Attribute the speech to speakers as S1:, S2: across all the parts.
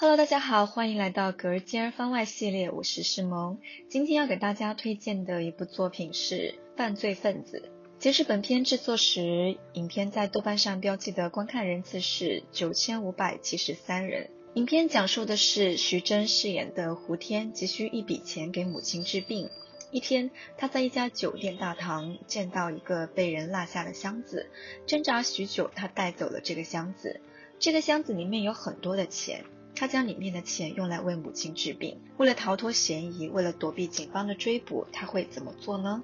S1: Hello，大家好，欢迎来到隔间儿番外系列，我是诗萌。今天要给大家推荐的一部作品是《犯罪分子》。截止本片制作时，影片在豆瓣上标记的观看人次是九千五百七十三人。影片讲述的是徐峥饰演的胡天急需一笔钱给母亲治病。一天，他在一家酒店大堂见到一个被人落下的箱子，挣扎许久，他带走了这个箱子。这个箱子里面有很多的钱。他将里面的钱用来为母亲治病。为了逃脱嫌疑，为了躲避警方的追捕，他会怎么做呢？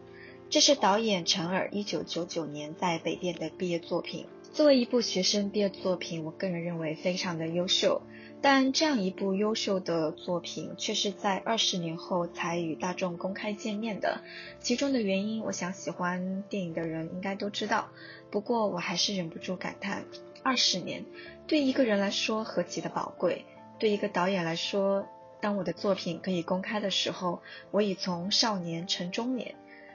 S1: 这是导演陈尔一九九九年在北电的毕业作品。作为一部学生毕业作品，我个人认为非常的优秀。但这样一部优秀的作品，却是在二十年后才与大众公开见面的。其中的原因，我想喜欢电影的人应该都知道。不过，我还是忍不住感叹：二十年对一个人来说何其的宝贵。对一个导演来说，当我的作品可以公开的时候，我已从少年成中年。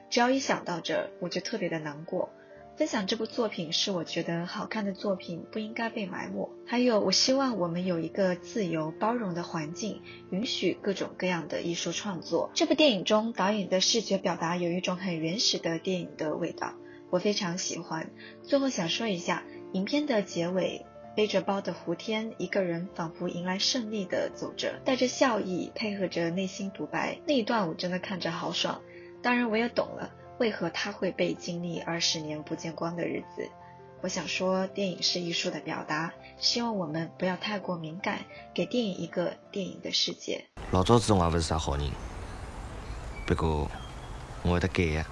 S1: 只要一想到这，我就特别的难过。分享这部作品是我觉得好看的作品，不应该被埋没。还有，我希望我们有一个自由包容的环境，允许各种各样的艺术创作。这部电影中，导演的视觉表达有一种很原始的电影的味道，我非常喜欢。最后想说一下，影片的结尾。背着包的胡天一个人仿佛迎来胜利的走着，带着笑意，配合着内心独白，那一段我真的看着好爽。当然，我也懂了为何他会被经历二十年不见光的日子。我想说，电影是艺术的表达，希望我们不要太过敏感，给电影一个电影的世界。
S2: 老早子我也不是啥好人，不过我会得改呀。